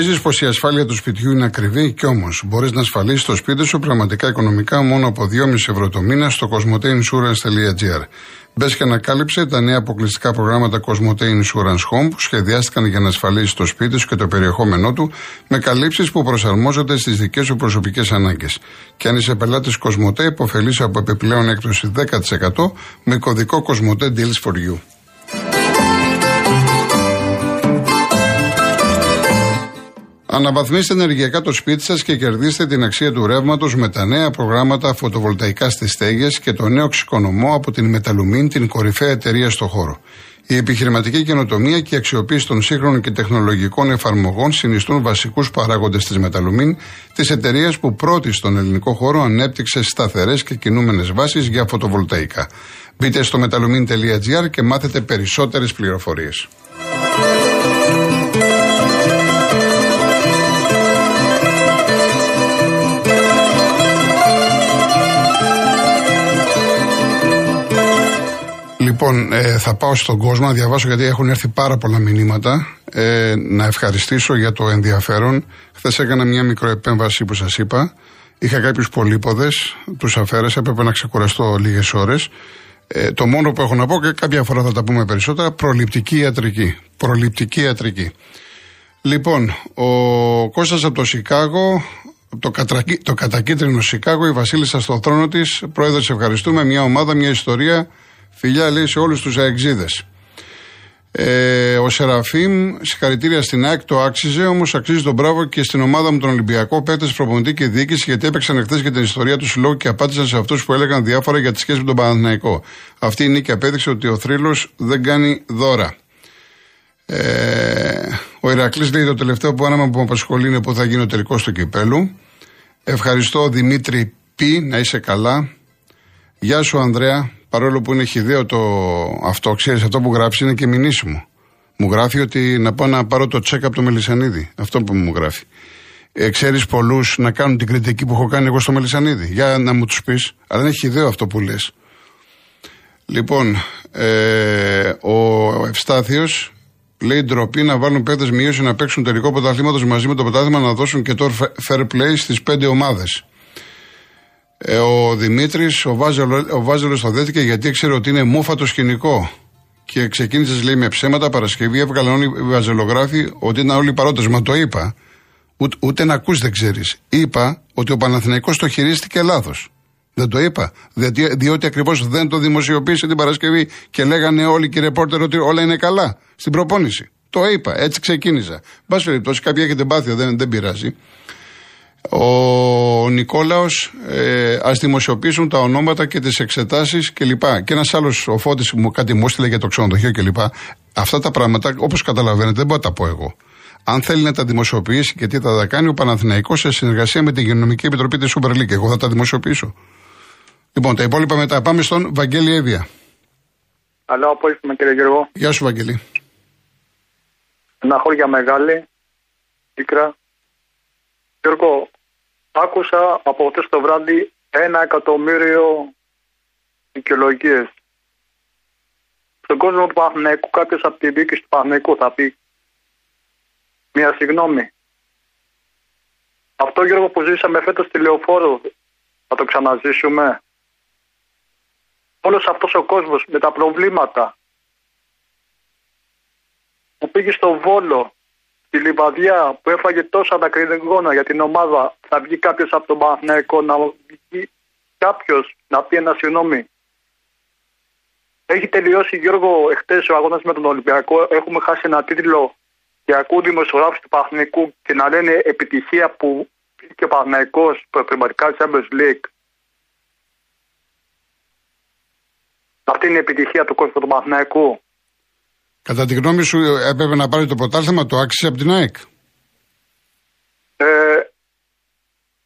Νομίζεις πως η ασφάλεια του σπιτιού είναι ακριβή; Και όμως μπορείς να ασφαλίσεις το σπίτι σου πραγματικά οικονομικά μόνο από 2,5 ευρώ το μήνα στο cosmoteinsurance.gr. Μπες και ανακάλυψε τα νέα αποκλειστικά προγράμματα Cosmote Insurance Home που σχεδιάστηκαν για να ασφαλίσεις το σπίτι σου και το περιεχόμενό του με καλύψεις που προσαρμόζονται στις δικές σου προσωπικές ανάγκες. Και αν είσαι πελάτης Cosmote, υποφελεί από επιπλέον έκπτωση 10% με κωδικό Cosmote Deals for You. Αναβαθμίστε ενεργειακά το σπίτι σας και κερδίστε την αξία του ρεύματος με τα νέα προγράμματα φωτοβολταϊκά στις στέγες και το νέο ξεκονομό από την Μεταλουμίν, την κορυφαία εταιρεία στο χώρο. Η επιχειρηματική καινοτομία και η αξιοποίηση των σύγχρονων και τεχνολογικών εφαρμογών συνιστούν βασικούς παράγοντες της Μεταλουμίν, της εταιρείας που πρώτη στον ελληνικό χώρο ανέπτυξε σταθερές και κινούμενες βάσεις για φωτοβολταϊκά. Μπείτε στο metalumin.gr και μάθετε περισσότερες πληροφορίες. Λοιπόν, ε, θα πάω στον κόσμο να διαβάσω γιατί έχουν έρθει πάρα πολλά μηνύματα. Ε, να ευχαριστήσω για το ενδιαφέρον. Χθες έκανα μια μικροεπέμβαση που σας είπα. Είχα κάποιους πολύποδες, τους αφαίρεσα, έπρεπε να ξεκουραστώ λίγες ώρες. Ε, το μόνο που έχω να πω και κάποια φορά θα τα πούμε περισσότερα, προληπτική ιατρική. Προληπτική ιατρική. Λοιπόν, ο Κώστας από το Σικάγο, το, κατρακί, το κατακίτρινο Σικάγο, η Βασίλισσα στο θρόνο της, πρόεδρε, ευχαριστούμε. Μια ομάδα, μια ιστορία Φιλιά λέει σε όλους τους αεξίδες. Ε, ο Σεραφείμ, συγχαρητήρια στην ΑΕΚ, το άξιζε, όμως αξίζει τον μπράβο και στην ομάδα μου τον Ολυμπιακό, παίκτες, προπονητή και διοίκηση, γιατί έπαιξαν εχθές για την ιστορία τους συλλόγου και απάντησαν σε αυτούς που έλεγαν διάφορα για τη σχέση με τον Παναθηναϊκό. Αυτή η νίκη απέδειξε ότι ο θρύλος δεν κάνει δώρα. Ε, ο Ηρακλής λέει το τελευταίο που άναμα που με απασχολεί είναι που θα γίνει ο τελικός του κυπέλου. Ευχαριστώ Δημήτρη Π, να είσαι καλά. Γεια σου Ανδρέα, παρόλο που είναι χιδαίο το αυτό, ξέρεις, αυτό που γράφει είναι και μηνύσιμο. Μου γράφει ότι να πάω να πάρω το τσέκ από το Μελισανίδη. Αυτό που μου γράφει. Ε, Ξέρεις πολλούς να κάνουν την κριτική που έχω κάνει εγώ στο Μελισανίδη. Για να μου τους πεις. Αλλά είναι χιδαίο αυτό που λες. Λοιπόν, ε, ο Ευστάθιος λέει ντροπή να βάλουν παίδε μείωση να παίξουν τελικό πρωταθλήματος μαζί με το πρωτάθλημα να δώσουν και το fair play στις πέντε ομάδες. Ε, ο Δημήτρης, ο, Βάζελο, ο Βάζελος το δέθηκε γιατί ήξερε ότι είναι μούφατο σκηνικό. Και ξεκίνησε, λέει, με ψέματα Παρασκευή. Έβγαλαν όλοι οι βαζελογράφοι ότι ήταν όλοι παρόντες. Μα το είπα. Ούτε, ούτε να ακούς δεν ξέρεις. Είπα ότι ο Παναθηναϊκός το χειρίστηκε λάθος. Δεν το είπα. Διότι, διότι ακριβώς δεν το δημοσιοποίησε την Παρασκευή και λέγανε όλοι και οι ρεπόρτερ ότι όλα είναι καλά στην προπόνηση. Το είπα. Έτσι ξεκίνησα. Μπας περιπτώσει, κάποιοι έχετε πάθει, δεν, δεν πειράζει. Ο Νικόλαος, ε, ας δημοσιοποιήσουν τα ονόματα και τις εξετάσεις κλπ. Και ένας άλλος ο Φώτης μου κάτι μου έστειλε για το ξενοδοχείο κλπ. Αυτά τα πράγματα, όπως καταλαβαίνετε, δεν μπορώ να τα πω εγώ. Αν θέλει να τα δημοσιοποιήσει και τι θα τα κάνει ο Παναθηναϊκός σε συνεργασία με την Γενομική Επιτροπή της Super League. Εγώ θα τα δημοσιοποιήσω. Λοιπόν, τα υπόλοιπα μετά. Πάμε στον Βαγγέλη Εύβοια. Καλό απόγευμα κύριε Γιώργο. Γεια σου Βαγγέλη. Ένα χώρια μεγάλη, πίκρα, Γιώργο, άκουσα από χτες το βράδυ ένα εκατομμύριο δικαιολογίες. Στον κόσμο του Παναθηναϊκού, κάποιος από την διοίκηση του Παναθηναϊκού θα πει μια συγγνώμη. Αυτό Γιώργο που ζήσαμε φέτος στη Λεωφόρο θα το ξαναζήσουμε. Όλος αυτός ο κόσμος με τα προβλήματα που πήγε στο Βόλο τη λιβαδιά που έφαγε τόσα δακρυγόνα για την ομάδα, θα βγει κάποιος από τον Παναθηναϊκό να βγει κάποιος να πει ένα συγγνώμη. Έχει τελειώσει Γιώργο εχθές ο αγώνας με τον Ολυμπιακό. Έχουμε χάσει ένα τίτλο και ακούω δημοσιογράφους του Παναθηναϊκού και να λένε επιτυχία που πήγε ο Παναθηναϊκός προκριματικά Champions League. Αυτή είναι η επιτυχία του κόσμου του Παναθηναϊκού. Κατά τη γνώμη σου έπρεπε να πάρει το πρωτάθλημα, το άξιζε από την ΑΕΚ; Ε,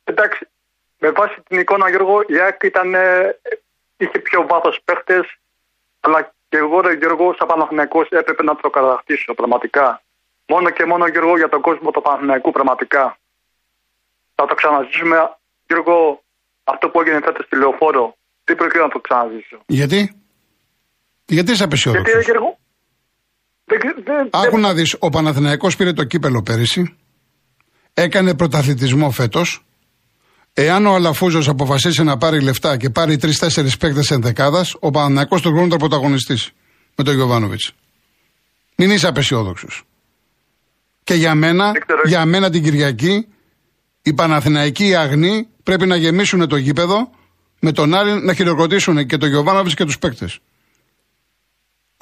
εντάξει, με βάση την εικόνα Γιώργο, η ΑΕΚ ήταν, ε, είχε πιο βάθος παίχτες, αλλά και εγώ ρε Γιώργο, σαν Παναθηναϊκός έπρεπε να το κατακτήσω πραγματικά. Μόνο και μόνο Γιώργο για τον κόσμο του Παναθηναϊκού πραγματικά. Θα το ξαναζήσουμε, Γιώργο, αυτό που έγινε φέτος στη λεωφόρο. Τι πρέπει να το ξαναζήσω; Γιατί; Γιατί είσαι απεσιόδοξος; Γιατί Γιώργο, Άκου να δεις, ο Παναθηναϊκός πήρε το κύπελο πέρυσι. έκανε πρωταθλητισμό φέτος. Εάν ο Αλαφούζος αποφασίσει να πάρει λεφτά και πάρει τρει-τέσσερι παίκτες ενδεκάδας, ο Παναναναϊκό τον χρόνο θα πρωταγωνιστής με τον Γιωβάνοβιτς. Μην είσαι απεσιόδοξος. Και για μένα, για μένα την Κυριακή, οι Παναθηναϊκοί αγνοί πρέπει να γεμίσουν το γήπεδο με τον Άρη να χειροκροτήσουν και τον Γιωβάνοβιτς και τους παίκτες.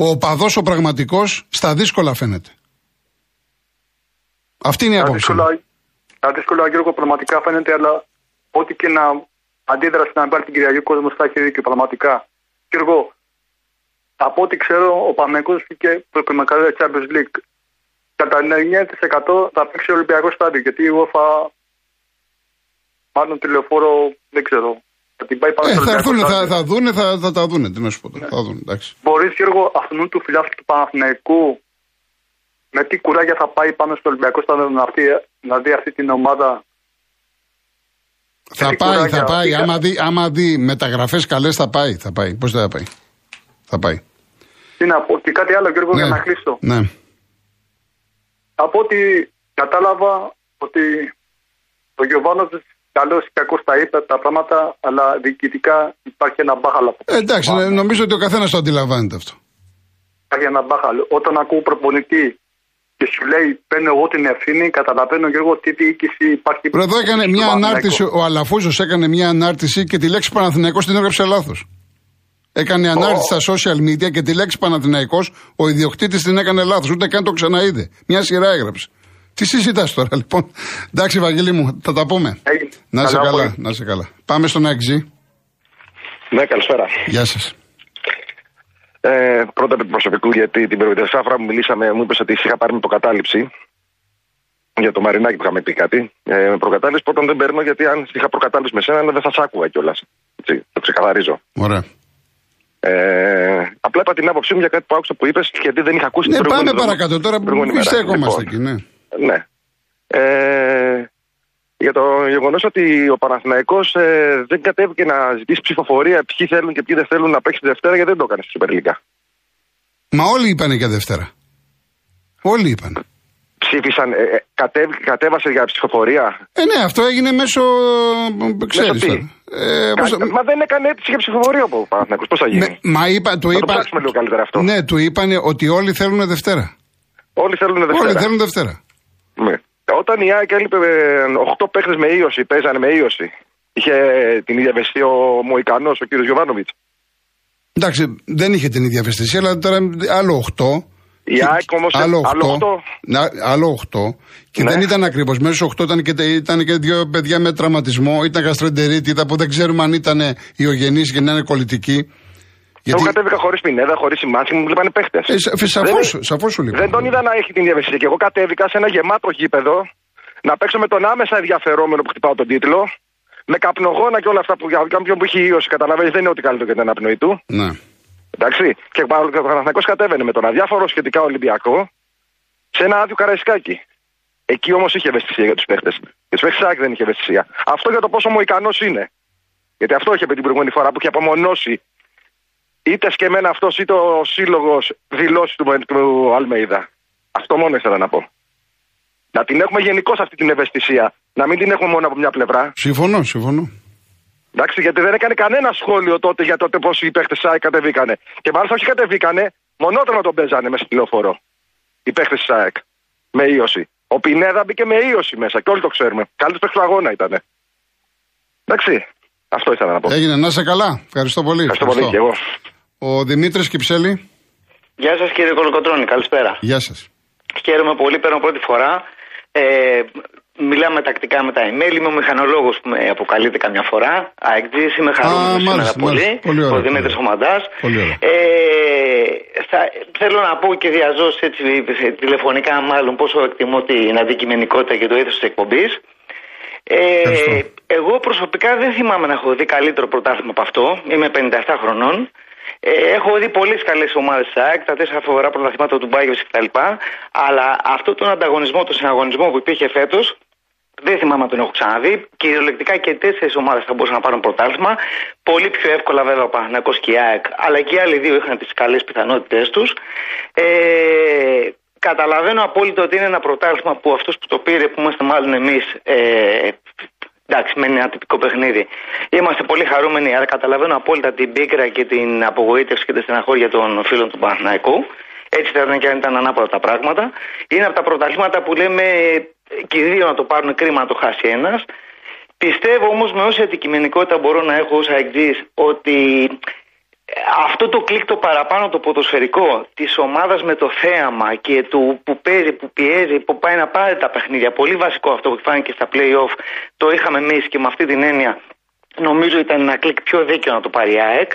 Ο οπαδός ο πραγματικός στα δύσκολα φαίνεται. Αυτή είναι η άποψη. Τα δύσκολα, Γιώργο, πραγματικά φαίνεται, αλλά ό,τι και να αντίδραση να υπάρχει την Κυριακή, ο κόσμος θα έχει δίκιο πραγματικά. Γιώργο, από ό,τι ξέρω, ο Παναγικός βγήκε προκριματικά Champions League. Κατά 99% θα παίξει ο Ολυμπιακό στάδιο. Γιατί εγώ θα. Μάλλον τηλεφόρο, δεν ξέρω. Θα την πάει πάνω ε, θα έρθουν, θα, θα δούνε, θα, θα τα δούνε. Τι να σου πω. Ναι. Θα δουν, εντάξει. Μπορείς, Γιώργο, αυτού του φιλάθλου του Παναθηναϊκού με τι κουράγια θα πάει πάνω στο Ολυμπιακό στάδιο να, να δει αυτή την ομάδα; Θα πάει, θα πάει. Άμα δει, άμα δει μεταγραφές καλές, θα πάει. Θα πάει. Πώς δεν θα πάει; Θα πάει. Τι να πω, και κάτι άλλο, Γιώργο, για ναι. να κλείσω. Ναι. Από ό,τι κατάλαβα ότι ο Γιωβάνο καλό ή κακό τα είπε τα πράγματα, αλλά διοικητικά υπάρχει ένα μπάχαλο. Ε, εντάξει, νομίζω ότι ο καθένας το αντιλαμβάνεται αυτό. Υπάρχει ένα μπάχαλο. Όταν ακούω προπονητή και σου λέει παίρνω εγώ την ευθύνη, καταλαβαίνω και εγώ τι διοίκηση υπάρχει. Εδώ έκανε μια ανάρτηση, ο Αλαφούζος έκανε μια ανάρτηση και τη λέξη Παναθηναϊκός την έγραψε λάθος. Έκανε ανάρτηση στα social media και τη λέξη Παναθηναϊκός ο ιδιοκτήτης την έκανε λάθος. Ούτε καν το ξαναείδε. Μια σειρά έγραψε. Τι συζητάς τώρα, λοιπόν; Εντάξει, Βαγγέλη μου, θα τα πούμε. Να σε καλά, να σε καλά. Πάμε στον Αξί. Ναι, καλησπέρα. Γεια σας. Ε, πρώτα επί προσωπικού, γιατί την προηγούμενη φορά που μιλήσαμε, μου είπες ότι είχα πάρει με προκατάληψη για το Μαρινάκι που είχαμε πει κάτι. Ε, με προκατάληψη πρώτον δεν παίρνω, γιατί αν είχα προκατάληψη με σένα, δεν θα σ' άκουγα κιόλας. Το ξεκαθαρίζω. Ωραία. Ε, απλά είπα την άποψή μου για κάτι που άκουσα που είπες, γιατί δεν είχα ακούσει ναι, την πάμε παρακάτω τώρα. Μην στέκομαστε λοιπόν, εκεί, ναι. Ναι. Ε, για το γεγονός ότι ο Παναθηναϊκός ε, δεν κατέβηκε να ζητήσει ψηφοφορία ποιοι θέλουν και ποιοι δεν θέλουν να παίξει τη Δευτέρα γιατί δεν το έκανε στη Σούπερ Μα όλοι είπαν για Δευτέρα. Όλοι είπαν. Ψήφισαν, ε, ε κατέβασε για ψηφοφορία. Ε, ναι, αυτό έγινε μέσω. Ξέρεις, μέσω ε, πώς... Μα δεν έκανε αίτηση για ψηφοφορία ο Παναθηναϊκός. Πώς θα γίνει; Ναι, μα είπα, το είπα... το λίγο καλύτερα αυτό. Ναι, του είπαν ότι όλοι θέλουν Δευτέρα. Όλοι θέλουν Δευτέρα. Όλοι θέλουν Δευτέρα. Ναι. Όταν η ΑΕΚ έλειπε 8 ε, παίχτες με ίωση, παίζανε με ίωση. Είχε την ίδια ευαισθησία ο Μοϊκανό, ο κ. Γιωβάνοβιτς. Εντάξει, δεν είχε την ίδια ευαισθησία, αλλά τώρα άλλο 8. Η ΑΕΚ όμως άλλο 8. Άλλο 8. Και ναι. δεν ήταν ακριβώς. Μέσα στου 8 ήταν και, ήταν και δύο παιδιά με τραυματισμό. Ήταν γαστρεντερίτιδα που δεν ξέρουμε αν ήταν ιογενεί και να είναι κολλητικοί. Γιατί... Εγώ κατέβηκα χωρίς πινέδα, χωρίς σημάδι, μου βλέπανε παίχτες. Ε, Σαφώ σου λέω. Δεν τον είδα να έχει την διαβεσία. Και εγώ κατέβηκα σε ένα γεμάτο γήπεδο να παίξω με τον άμεσα ενδιαφερόμενο που χτυπάω τον τίτλο. Με καπνογόνα και όλα αυτά που για κάποιον που έχει ίωση. Καταλαβαίνεις, δεν είναι ό,τι καλύτερο για την αναπνοή του. Ναι. Εντάξει. Και ο Παναθανικό κατέβαινε με τον αδιάφορο σχετικά Ολυμπιακό σε ένα άδειο καραϊσκάκι. Εκεί όμως είχε ευαισθησία για τους παίχτες. Για τους παίχτες δεν είχε ευαισθησία. Αυτό για το πόσο μου ικανός είναι. Γιατί αυτό είχε πει την προηγούμενη φορά που είχε απομονώσει είτε σκεμμένα αυτός είτε ο σύλλογος δηλώσει του, του Αλμέιδα. Αυτό μόνο ήθελα να πω. Να την έχουμε γενικώ αυτή την ευαισθησία. Να μην την έχουμε μόνο από μια πλευρά. Συμφωνώ, συμφωνώ. Εντάξει, γιατί δεν έκανε κανένα σχόλιο τότε για τότε πώ οι παίχτες ΣΑΕΚ κατεβήκανε. Και μάλιστα όχι κατεβήκανε, μονότονα τον παίζανε μέσα στη λεωφόρο. Οι παίχτες ΣΑΕΚ. Με ίωση. Ο Πινέδα μπήκε με ίωση μέσα και όλοι το ξέρουμε. Καλύτερος παίχτη του αγώνα ήταν. Εντάξει. Αυτό ήθελα να πω. Έγινε, να είσαι καλά. Ευχαριστώ πολύ. Ευχαριστώ, Ευχαριστώ. πολύ και εγώ. Ο Δημήτρης Κυψέλη. Γεια σας κύριε Κολοκοτρόνη, καλησπέρα. Γεια σας. Χαίρομαι πολύ, παίρνω πρώτη φορά. Ε, μιλάμε τακτικά με τα email. Είμαι ο μηχανολόγος που με αποκαλείται καμιά φορά. AXG, είμαι χαρούμενος σήμερα πολύ. πολύ ωραία, ο Δημήτρης Χωμαντά. Ε, θέλω να πω και διαζώ έτσι τηλεφωνικά μάλλον πόσο εκτιμώ την αντικειμενικότητα και το ήθος της εκπομπής. Ε, εγώ προσωπικά δεν θυμάμαι να έχω δει καλύτερο πρωτάθλημα από αυτό. Είμαι 57 χρονών. Ε, έχω δει πολλές καλές ομάδες τη ΑΕΚ, τα τέσσερα φοβερά πρωταθλήματα του Μπάγκερ κτλ. Αλλά αυτό τον ανταγωνισμό, τον συναγωνισμό που υπήρχε φέτος, δεν θυμάμαι να τον έχω ξαναδεί. Κυριολεκτικά και τέσσερις ομάδες θα μπορούσαν να πάρουν πρωτάθλημα. Πολύ πιο εύκολα βέβαια ο Παναγιακό και η ΑΕΚ, αλλά και οι άλλοι δύο είχαν τις καλές πιθανότητέ τους. Ε, καταλαβαίνω απόλυτα ότι είναι ένα πρωτάθλημα που αυτός που το πήρε, που είμαστε μάλλον εμείς, ε, εντάξει, μένει ένα τυπικό παιχνίδι. Είμαστε πολύ χαρούμενοι, αλλά καταλαβαίνω απόλυτα την πίκρα και την απογοήτευση και τη στεναχώρια των φίλων του Παναθηναϊκού. Έτσι θα ήταν και αν ήταν ανάποδα τα πράγματα. Είναι από τα πρωταθλήματα που λέμε και οι δύο να το πάρουν κρίμα να το χάσει ένας. Πιστεύω όμως με όση αντικειμενικότητα μπορώ να έχω ω ότι αυτό το κλικ το παραπάνω το ποδοσφαιρικό της ομάδας με το θέαμα και του που παίζει, που πιέζει, που πάει να πάρει τα παιχνίδια. Πολύ βασικό αυτό που φάνηκε στα playoff. Το είχαμε εμείς και με αυτή την έννοια νομίζω ήταν ένα κλικ πιο δίκαιο να το πάρει η ΑΕΚ.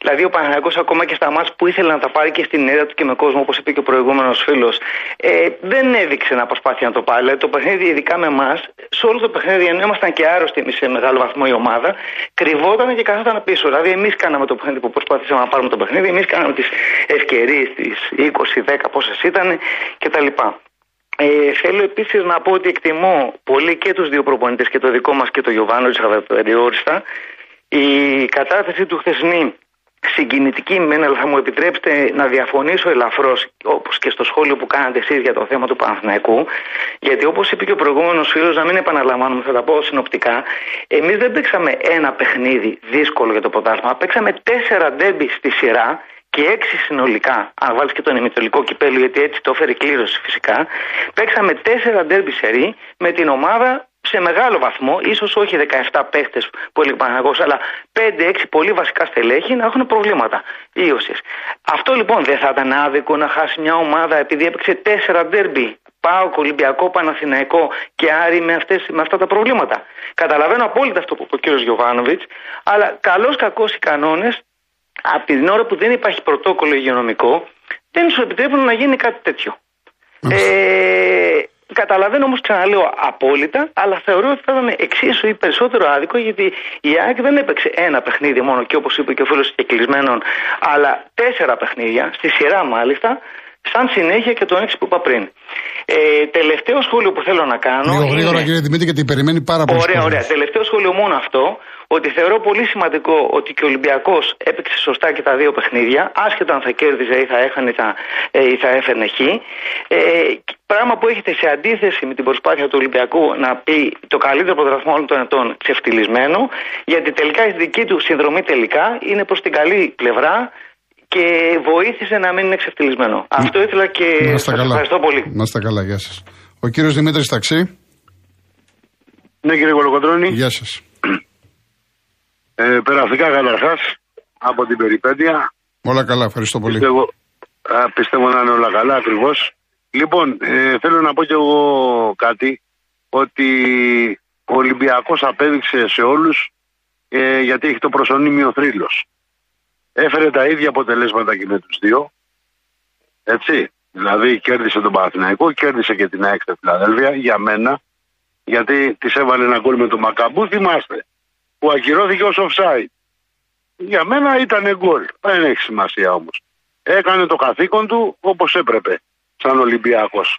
Δηλαδή ο Παναγιακός ακόμα και στα μάτια που ήθελε να τα πάρει και στην έδρα του και με κόσμο, όπως είπε και ο προηγούμενος φίλος, ε, δεν έδειξε να προσπάθει να το πάρει. Δηλαδή το παιχνίδι, ειδικά με εμάς, σε όλο το παιχνίδι, ενώ ήμασταν και άρρωστοι εμείς σε μεγάλο βαθμό η ομάδα, κρυβόταν και καθόταν πίσω. Δηλαδή εμείς κάναμε το παιχνίδι που προσπαθήσαμε να πάρουμε το παιχνίδι, εμείς κάναμε τις ευκαιρίες, τις 20, 10 πόσες ήταν κτλ. Ε, θέλω επίσης να πω ότι εκτιμώ πολύ και τους δύο προπονητές και το δικό μας και το Γιωβάνο Περιόριστα. Η κατάθεση του χθεσινή συγκινητική μεν, αλλά θα μου επιτρέψετε να διαφωνήσω ελαφρώς, όπως και στο σχόλιο που κάνατε εσείς για το θέμα του Παναθηναϊκού. Γιατί όπως είπε και ο προηγούμενος φίλος, να μην επαναλαμβάνουμε, θα τα πω συνοπτικά, εμείς δεν παίξαμε ένα παιχνίδι δύσκολο για το πρωτάθλημα. Παίξαμε τέσσερα ντέμπι στη σειρά και έξι συνολικά, αν βάλεις και τον ημιτελικό κυπέλο, γιατί έτσι το έφερε κλήρωση φυσικά. Παίξαμε τέσσερα ντέμπι σερή με την ομάδα σε μεγάλο βαθμό, ίσως όχι 17 παίχτες που έλεγε Παναγό, αλλά 5-6 πολύ βασικά στελέχη να έχουν προβλήματα ίωση. Αυτό λοιπόν δεν θα ήταν άδικο να χάσει μια ομάδα επειδή έπαιξε 4 ντέρμπι. Πάω Ολυμπιακό, Παναθηναϊκό και Άρη με, αυτές, με αυτά τα προβλήματα. Καταλαβαίνω απόλυτα αυτό που είπε ο κ. Γιωβάνοβιτς, αλλά καλό κακό οι κανόνες από την ώρα που δεν υπάρχει πρωτόκολλο υγειονομικό δεν σου επιτρέπουν να γίνει κάτι τέτοιο. Ε, Καταλαβαίνω όμως, ξαναλέω απόλυτα, αλλά θεωρώ ότι θα ήταν εξίσου ή περισσότερο άδικο γιατί η ΑΕΚ δεν έπαιξε ένα παιχνίδι μόνο και όπως είπε και ο φίλος και κλεισμένων, αλλά τέσσερα παιχνίδια, στη σειρά μάλιστα, σαν συνέχεια και τον έξι που είπα πριν. Ε, τελευταίο σχόλιο που θέλω να κάνω. Λίγο γρήγορα, κύριε Δημήτρη, γιατί περιμένει πάρα πολύ. Ωραία, ωραία. Τελευταίο σχόλιο μόνο αυτό ότι θεωρώ πολύ σημαντικό ότι και ο Ολυμπιακός έπαιξε σωστά και τα δύο παιχνίδια, άσχετα αν θα κέρδιζε ή θα έχανε θα, ε, ή θα έφερνε χ. Ε, πράγμα που έχετε σε αντίθεση με την προσπάθεια του Ολυμπιακού να πει το καλύτερο πρωταθλητισμό όλων των ετών ξεφτυλισμένο, γιατί τελικά η δική του συνδρομή τελικά είναι προς την καλή πλευρά και βοήθησε να μην είναι ξεφτυλισμένο. Αυτό ήθελα και σας ευχαριστώ πολύ. Να είστε καλά, γεια σας. Ο κύριος Δημήτρης Ταξί. Ναι, κύριε Κολοκοντρώνη. Γεια σας. Ε, περαστικά καταρχάς από την περιπέτεια. Όλα καλά, ευχαριστώ πολύ. Πιστεύω, α, πιστεύω να είναι όλα καλά ακριβώς. Λοιπόν, ε, θέλω να πω κι εγώ κάτι, ότι ο Ολυμπιακός απέδειξε σε όλους ε, γιατί έχει το προσωνύμιο θρύλος. Έφερε τα ίδια αποτελέσματα και με τους δύο, έτσι. Δηλαδή κέρδισε τον Παναθηναϊκό, κέρδισε και την ΑΕΚ Φιλαδέλφια για μένα, γιατί της έβαλε ένα γκολ με τον Μακαμπού, θυμάστε που ακυρώθηκε ως offside. Για μένα ήταν γκολ. Δεν έχει σημασία όμως. Έκανε το καθήκον του όπως έπρεπε, σαν Ολυμπιακός.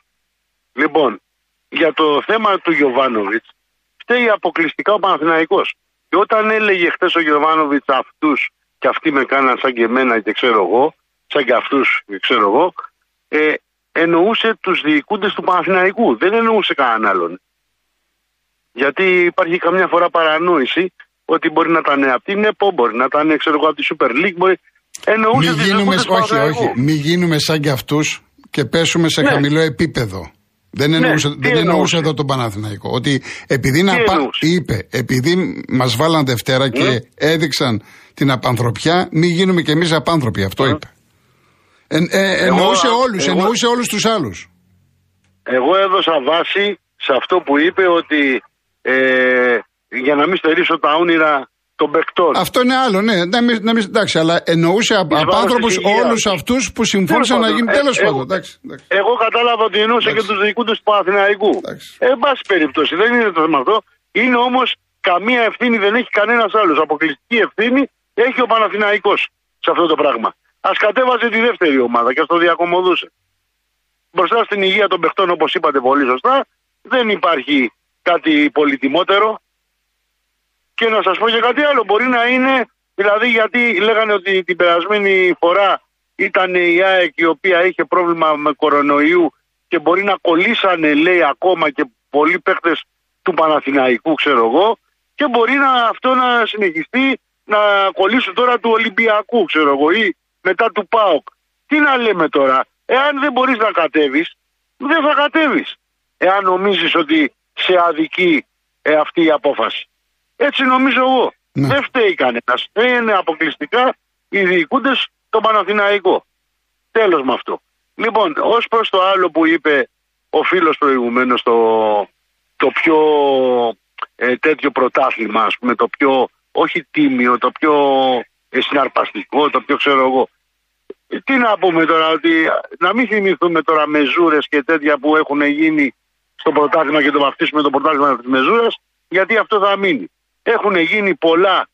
Λοιπόν, για το θέμα του Γιωβάνοβιτς, φταίει αποκλειστικά ο Παναθηναϊκός. Και όταν έλεγε χθες ο Γιωβάνοβιτς αυτούς και αυτοί με κάναν σαν και εμένα και ξέρω εγώ, σαν και αυτούς και ξέρω εγώ, ε, εννοούσε τους διοικούντες του Παναθηναϊκού. Δεν εννοούσε κανέναν άλλον. Γιατί υπάρχει καμιά φορά παρανόηση ότι μπορεί να ήταν από την ΕΠΟ, μπορεί να ήταν ξέρω εγώ από τη Super League, μπορεί... Εννοούσε μην γίνουμε, όχι, όχι, μην γίνουμε σαν κι αυτούς και πέσουμε σε ναι. χαμηλό επίπεδο. Δεν εννοούσε, ναι, δεν εννοούσε; εδώ τον Παναθηναϊκό. Ότι επειδή να πα, είπε, επειδή μας βάλαν Δευτέρα ναι. και έδειξαν την απανθρωπιά, μην γίνουμε κι εμείς απάνθρωποι. Αυτό ναι. είπε. Ε, ε, εννοούσε όλους, εννοούσε όλους τους άλλους. Εγώ έδωσα βάση σε αυτό που είπε ότι ε, για να μην στερήσω τα όνειρα των παικτών. Αυτό είναι άλλο, ναι. Να μην, να μην, εντάξει, αλλά εννοούσε απάνθρωπους όλους αυτούς που συμφώνησαν να γίνει. Τέλος πάντων. Εγώ κατάλαβα ότι εννοούσε και τους διοικούντες του Παναθηναϊκού. Εν πάση περιπτώσει, δεν είναι το θέμα αυτό. Είναι όμως καμία ευθύνη δεν έχει κανένας άλλος. Αποκλειστική ευθύνη έχει ο Παναθηναϊκός σε αυτό το πράγμα. Α κατέβαζε τη δεύτερη ομάδα και ας το διακομωδούσε. Μπροστά στην υγεία των παιχτών, όπως είπατε πολύ σωστά, δεν υπάρχει κάτι πολυτιμότερο και να σας πω και κάτι άλλο. Μπορεί να είναι, δηλαδή γιατί λέγανε ότι την περασμένη φορά ήταν η ΑΕΚ η οποία είχε πρόβλημα με κορονοϊού και μπορεί να κολλήσανε λέει ακόμα και πολλοί παίχτες του Παναθηναϊκού ξέρω εγώ και μπορεί να, αυτό να συνεχιστεί να κολλήσουν τώρα του Ολυμπιακού ξέρω εγώ ή μετά του ΠΑΟΚ. Τι να λέμε τώρα, εάν δεν μπορείς να κατέβεις δεν θα κατέβεις. Εάν νομίζεις ότι σε αδικεί ε, αυτή η απόφαση. Έτσι νομίζω εγώ. Ναι. Δεν φταίει κανένας. Είναι αποκλειστικά οι διοικούντες το Παναθηναϊκό. Τέλος με αυτό. Λοιπόν, ως προς το άλλο που είπε ο φίλος προηγουμένως, το, το πιο ε, τέτοιο πρωτάθλημα, ας πούμε, το πιο όχι τίμιο, το πιο ε, συναρπαστικό, το πιο ξέρω εγώ. Τι να πούμε τώρα, ότι να μην θυμηθούμε τώρα μεζούρες και τέτοια που έχουν γίνει στο πρωτάθλημα και το βαφτίσουμε το πρωτάθλημα τη μεζούρα, γιατί αυτό θα μείνει. Έχουν γίνει πολλά,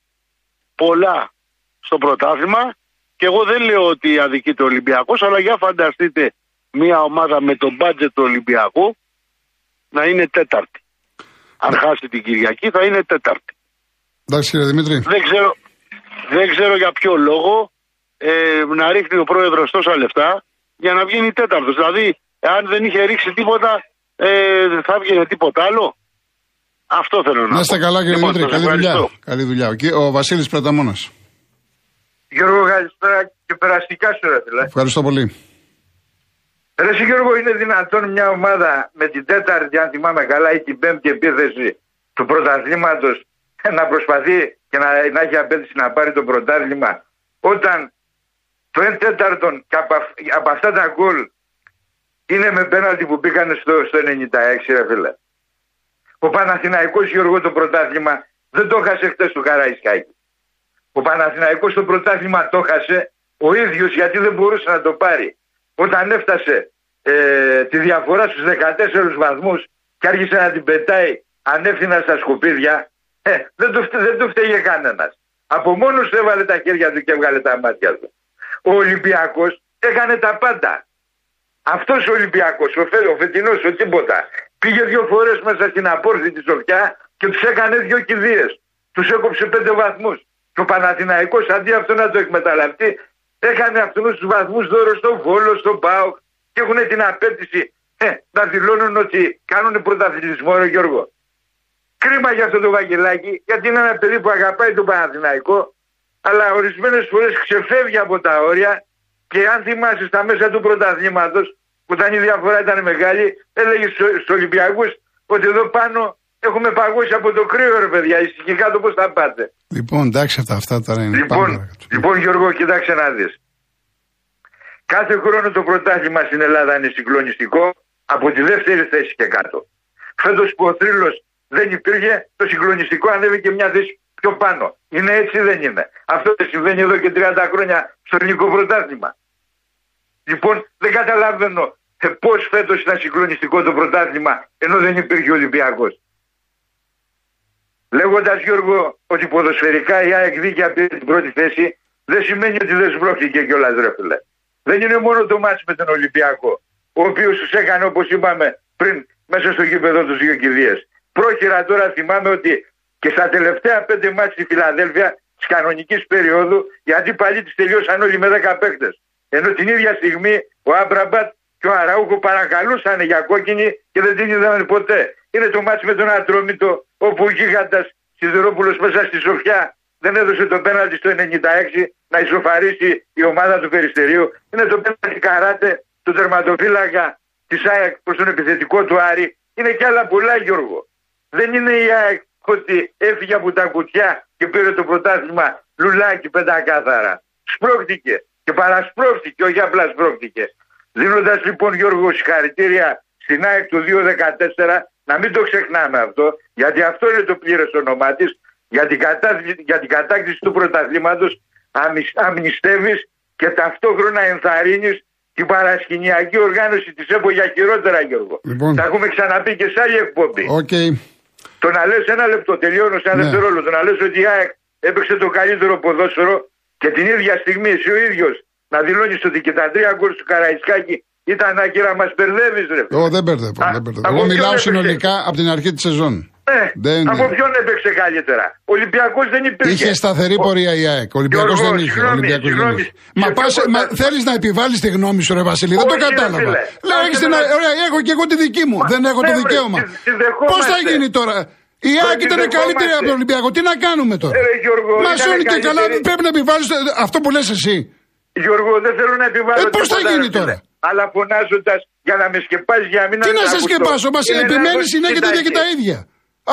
πολλά στο πρωτάθλημα και εγώ δεν λέω ότι αδικείται ο Ολυμπιακός, αλλά για φανταστείτε μια ομάδα με τον μπάτζετ του Ολυμπιακού να είναι τέταρτη. Αν χάσει την Κυριακή θα είναι τέταρτη. Εντάξει κύριε Δημήτρη. Δεν ξέρω, δεν ξέρω για ποιο λόγο ε, να ρίχνει ο πρόεδρος τόσα λεφτά για να βγαίνει τέταρτος. Δηλαδή, αν δεν είχε ρίξει τίποτα, ε, θα έβγαινε τίποτα άλλο. Αυτό θέλω να πω. Να είστε καλά κύριε λοιπόν, Δημήτρη, καλή δουλειά. καλή δουλειά. Ο Βασίλης Πραταμόνας. Γιώργο, καλησπέρα και περαστικά σου ρε φίλε. Ευχαριστώ πολύ. Ρε Γιώργο, είναι δυνατόν μια ομάδα με την τέταρτη, αν θυμάμαι καλά, ή την πέμπτη επίθεση του πρωταθλήματος να προσπαθεί και να, να έχει απέτηση να πάρει το πρωτάθλημα όταν το 1 τέταρτον και από, από αυτά τα γκολ είναι με πέναλτι που μπήκαν στο, στο 96 ρε φίλε. Ο Παναθηναϊκός Γιώργο το πρωτάθλημα δεν το χάσε χτες του Καραϊσκάκη. Ο Παναθηναϊκός το πρωτάθλημα το χάσε ο ίδιος γιατί δεν μπορούσε να το πάρει. Όταν έφτασε ε, τη διαφορά στους 14 βαθμούς και άρχισε να την πετάει ανεύθυνα στα σκουπίδια, ε, δεν, το, δεν το φταίγε κανένας. Από μόνος του έβαλε τα χέρια του και έβγαλε τα μάτια του. Ο Ολυμπιακός έκανε τα πάντα. Αυτός ο Ολυμπιακός, ο, φε, ο φετινός, ο τίποτα, πήγε δύο φορές μέσα στην απόρθητη Σοφιά και τους έκανε δύο κηδείες. Τους έκοψε πέντε βαθμούς. Και ο Παναθηναϊκός αντί αυτό να το εκμεταλλευτεί, έκανε αυτούς τους βαθμούς δώρο στο Βόλο, στον Πάοκ και έχουν την απέτηση ε, να δηλώνουν ότι κάνουν πρωταθλητισμό, ρε Γιώργο. Κρίμα για αυτό το βαγγελάκι, γιατί είναι ένα παιδί που αγαπάει τον Παναθηναϊκό, αλλά ορισμένες φορές ξεφεύγει από τα όρια και αν θυμάσαι στα μέσα του πρωταθλήματος, που ήταν η διαφορά ήταν μεγάλη, έλεγε στου Ολυμπιακούς ότι εδώ πάνω έχουμε παγώσει από το κρύο, ρε παιδιά. Ησυχικά το πώς θα πάτε. Λοιπόν, εντάξει, αυτά, αυτά τώρα είναι λοιπόν, πάνω. Λοιπόν, Γιώργο, κοιτάξτε να δεις. Κάθε χρόνο το πρωτάθλημα στην Ελλάδα είναι συγκλονιστικό από τη δεύτερη θέση και κάτω. Φέτος που ο θρύλος δεν υπήρχε, το συγκλονιστικό ανέβηκε μια θέση πιο πάνω. Είναι έτσι δεν είναι. Αυτό δεν συμβαίνει εδώ και 30 χρόνια στο ελληνικό πρωτάθλημα. Λοιπόν, δεν καταλαβαίνω ε, πώς φέτος ήταν συγκλονιστικό το πρωτάθλημα ενώ δεν υπήρχε ο Ολυμπιακός. Λέγοντας Γιώργο ότι ποδοσφαιρικά η ΑΕΚ δίκαια πήρε την πρώτη θέση, δεν σημαίνει ότι δεν σμπρώχτηκε κιόλας, ρε φίλε. Δεν είναι μόνο το μάτι με τον Ολυμπιακό, ο οποίος τους έκανε όπως είπαμε πριν μέσα στο γήπεδο τους δύο κηδείες. Πρόχειρα τώρα θυμάμαι ότι και στα τελευταία πέντε μάτια στη Φιλαδέλφια της κανονικής περίοδου οι αντίπαλοι της τελειώσαν όλοι με 10 παίκτες. Ενώ την ίδια στιγμή ο Άμπραμπατ και ο Αραούχο παρακαλούσαν για κόκκινη και δεν την είδαμε ποτέ. Είναι το μάτι με τον Ατρόμητο όπου ο γίγαντας Σιδηρόπουλος μέσα στη Σοφιά δεν έδωσε το πέναλτι στο 96 να ισοφαρίσει η ομάδα του Περιστερίου. Είναι το πέναλτι καράτε του τερματοφύλακα της ΑΕΚ προς τον επιθετικό του Άρη. Είναι και άλλα πολλά, Γιώργο. Δεν είναι η ΑΕΚ ότι έφυγε από τα κουτιά και πήρε το πρωτάθλημα λουλάκι πεντακάθαρα. Σπρώχτηκε και παρασπρώχτηκε, όχι απλά σπρώχτηκε. Δίνοντας λοιπόν Γιώργο συγχαρητήρια στην ΑΕΚ του 2014 να μην το ξεχνάμε αυτό, γιατί αυτό είναι το πλήρες όνομά της, για, την για την κατάκτηση του πρωταθλήματος αμνηστεύεις και ταυτόχρονα ενθαρρύνεις την παρασκηνιακή οργάνωση της ΕΠΟ για χειρότερα Γιώργο. Λοιπόν. Τα έχουμε ξαναπεί και σε άλλη εκπομπή. Okay. Το να λες ένα λεπτό, τελειώνω σε ένα ναι. δευτερόλεπτο, το να λες ότι η ΑΕΚ έπαιξε το καλύτερο ποδόσφαιρο και την ίδια στιγμή εσύ ο ίδιος να δηλώνεις ότι και τα τρία γκολ του Καραϊσκάκη ήταν άκυρα μας μπερδεύεις, ρε. Εγώ δεν μπερδεύω. Δεν μπερδεύω. Εγώ μιλάω συνολικά από την αρχή της σεζόν. Ναι, Δεν από είναι. ποιον έπαιξε καλύτερα; Ο Ολυμπιακός δεν υπήρχε. Είχε σταθερή Ο- πορεία η ΑΕΚ. Ο Ολυμπιακό Γιώργος, δεν είχε. Ο συγγνώμη, Ολυμπιακός δεν συγγνώμη. είχε. Μα, Σε πας, ποιο μα κομμάτι- θέλεις να επιβάλλεις τη γνώμη σου, ρε Βασίλη. Δεν το Όχι, ρε κατάλαβα. φίλε. Λέω, Άσε έχεις με την... να- Ωραία, έχω και εγώ τη δική μου. Μα, δεν έχω ναι, το βρε, δικαίωμα. τη- τη δεχόμαστε. Πώς θα γίνει τώρα; Η ΑΕΚ τη ήταν δεχόμαστε. καλύτερη από τον Ολυμπιακό. Τι να κάνουμε τώρα; Ε, ρε, Γιώργο, Μα ήταν σώνει και καλά. καλύτερη. Πρέπει να επιβάλλεις αυτό που λες εσύ. Γιώργο, δεν θέλω να επιβάλλω. Ε, πώς θα τίποτα, γίνει ρε, φίλε. τώρα; Αλλά φωνάζοντας για να με σκεπάζει για να μην Τι να σε ακούσω. σκεπάσω, μα Είναι επιμένεις λάθος συνέχεια τα ίδια και τα συνταγή. ίδια.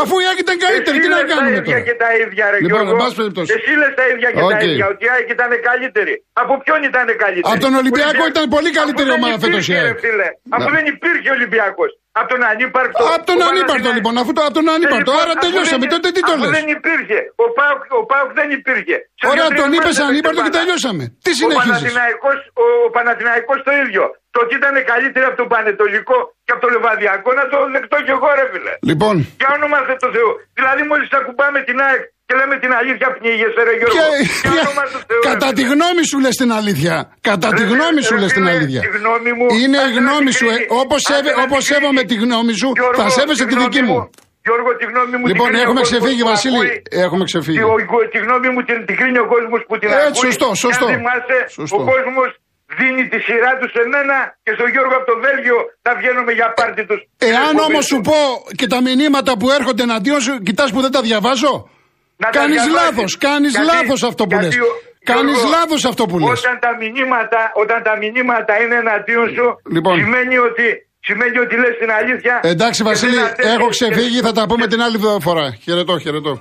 Αφού η ΑΕΚ ήταν καλύτερη, Εσύ τι να λες κάνουμε τα ίδια τώρα; και τα ίδια, ρε Λοιπόν, Γιώργο. εν πάση περιπτώσει. Εσύ λες τα ίδια και ΟΚ. τα ίδια. Ότι η ΑΕΚ ήταν καλύτερη. Από ποιον ήταν καλύτερη; Από τον Ολυμπιακό Ολυμπιακός. ήταν πολύ καλύτερη Αφού δεν ομάδα φέτος η υπήρχε, ΑΕΚ. ρε φίλε. Αφού Να. δεν υπήρχε Ολυμπιακός. Από τον ανύπαρκτο. Από τον ο ανύπαρτο Παναθηναϊκός- λοιπόν, αφού το από τον ανύπαρτο. Λοιπόν, Άρα αφού τελειώσαμε. δεν- Τότε τι το αφού λε. δεν υπήρχε. Ο Πάουκ, ο Πάουκ δεν υπήρχε. Σε Ωραία, δύο-τρία τον είπε μάτια ανύπαρτο δεν και ξεπάρα. τελειώσαμε. Τι Ο συνεχίζει. Παναθηναϊκός, ο, ο Παναθηναϊκός το ίδιο. Το ότι ήταν καλύτερο από τον Πανετολικό και από το Λεβαδιακό να το δεκτώ κι εγώ ρε φίλε. Λοιπόν, Για όνομα του Θεού. Δηλαδή μόλις ακουμπάμε την ΑΕΚ και λέμε την αλήθεια πνίγεσαι ρε Γιώργο. και, Για όνομα του Θεού. ρε κατά τη φίλε. γνώμη σου λες την αλήθεια. Κατά τη Ρε, γνώμη ρε, σου λες την φίλε, αλήθεια. τη γνώμη μου, Είναι η άντε να γνώμη την σου. κρίνει. Όπως Άντε να την σέβομαι κρίνει. τη γνώμη σου, Γιώργο, θα σέβεσαι τη γνώμη δική μου. Γιώργο, τη γνώμη μου την Λοιπόν, κρίνει ο έχουμε κόσμος ξεφύγει, που Βασίλη. ακούει. Έχουμε ξεφύγει. Τη, ο- τη γνώμη μου την, την κρίνει ο κόσμος που την Έτσι, ακούει. σωστό, Και σωστό. Αν θυμάσαι, Σωστό. ο κόσμος δίνει τη σειρά του σε μένα και στον Γιώργο από το Βέλγιο να βγαίνουμε για πάρτι τους. Εάν όμως σου πω και τα μηνύματα που έρχονται εναντίον σου, κοιτάς που δεν τα διαβάζω; Να τα Κάνεις διαβάζεις. λάθος, κάνεις Γιατί- λάθος αυτό που λες. γιατί ο- Κάνεις Γιώργο, λάθος αυτό που λες. Όταν τα μηνύματα, όταν τα μηνύματα είναι εναντίον σου, Λοιπόν. σημαίνει ότι, σημαίνει ότι λες την αλήθεια. Εντάξει, και Βασίλη, δεν αντέχεις έχω και- ξεφύγει, θα τα πούμε την άλλη φορά. Χαιρετώ, χαιρετώ.